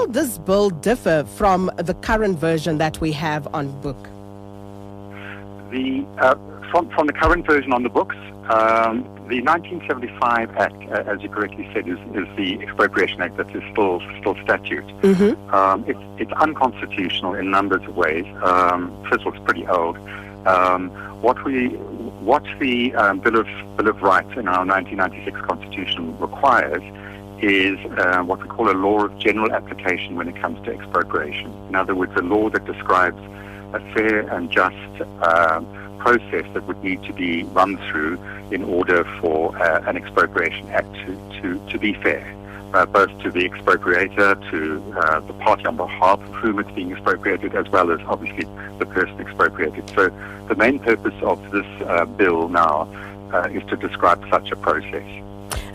will this bill differ from the current version that we have on book? The uh, from from the current version on the books, um, the 1975 Act, uh, as you correctly said, is, is the Expropriation Act that is still still statute. Mm-hmm. Um, it's it's unconstitutional in numbers of ways. Um, first of all, it's pretty old. Um, what we what the um, Bill of Bill of Rights in our 1996 Constitution requires is uh, what we call a law of general application when it comes to expropriation. In other words, a law that describes a fair and just uh, process that would need to be run through in order for uh, an expropriation act to, to, to be fair. Uh, both to the expropriator, to uh, the party on behalf of whom it's being expropriated, as well as obviously the person expropriated. So the main purpose of this uh, bill now uh, is to describe such a process.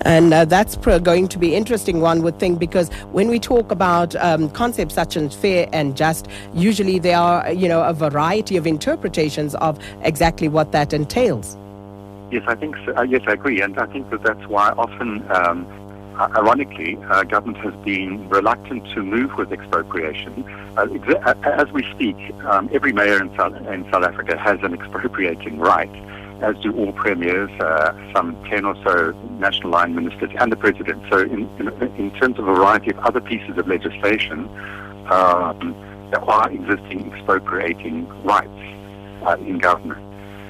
And uh, that's pr- going to be interesting, one would think, because when we talk about um, concepts such as fair and just, usually there are, you know, a variety of interpretations of exactly what that entails. Yes, I think so. Uh, yes, I agree, and I think that that's why often, um, ironically, uh, government has been reluctant to move with expropriation. Uh, as we speak, um, every mayor in South, in South Africa has an expropriating right as do all premiers, uh, some 10 or so national line ministers, and the president. So, in, in, in terms of a variety of other pieces of legislation, um, there are existing expropriating rights uh, in government.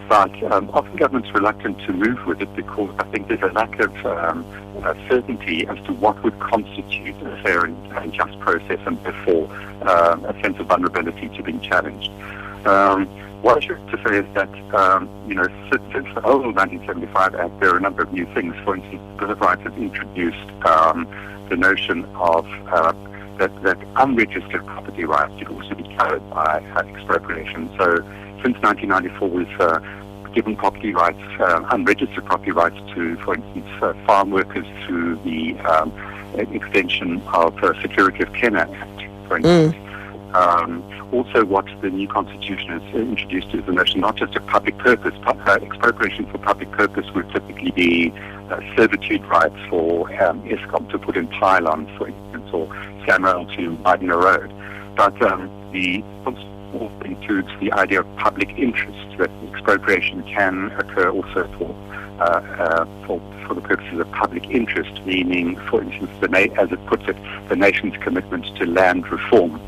But um, often government's reluctant to move with it because I think there's a lack of um, uh, certainty as to what would constitute a fair and, and just process and therefore uh, a sense of vulnerability to being challenged. Um, what I should to say is that, um, you know, since, since the whole 1975 Act, there are a number of new things. For instance, Bill of Rights has introduced um, the notion of uh, that, that unregistered property rights should also be covered by uh, expropriation. So since 1994, we've uh, given property rights, uh, unregistered property rights to, for instance, uh, farm workers through the um, extension of the Security of Tenure Act, for instance. Mm. Um, also, what the new constitution has introduced is the notion not just of public purpose. Uh, expropriation for public purpose would typically be uh, servitude rights for um, Eskom to put in pylons, for instance, or SANRAL to widen a road. But um, the includes the idea of public interest, that expropriation can occur also for uh, uh, for, for the purposes of public interest, meaning, for instance, the as it puts it, the nation's commitment to land reform.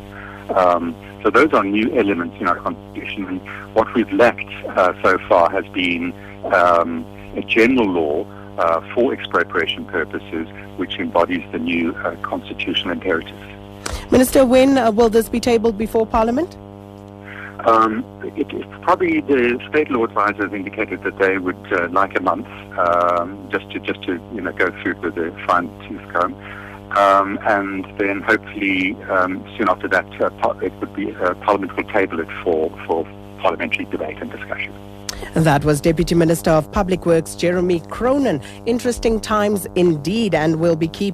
Um, so those are new elements in our constitution. And what we've lacked uh, so far has been um, a general law uh, for expropriation purposes, which embodies the new uh, constitutional imperatives. Minister, when uh, will this be tabled before Parliament? Um, it, it's probably the state law advisors indicated that they would uh, like a month um, just to just to you know go through with the fine tooth comb. Um, and then hopefully um, soon after that, uh, it would be uh, Parliament will table it for, for parliamentary debate and discussion. That was Deputy Minister of Public Works Jeremy Cronin. Interesting times indeed, and we'll be keeping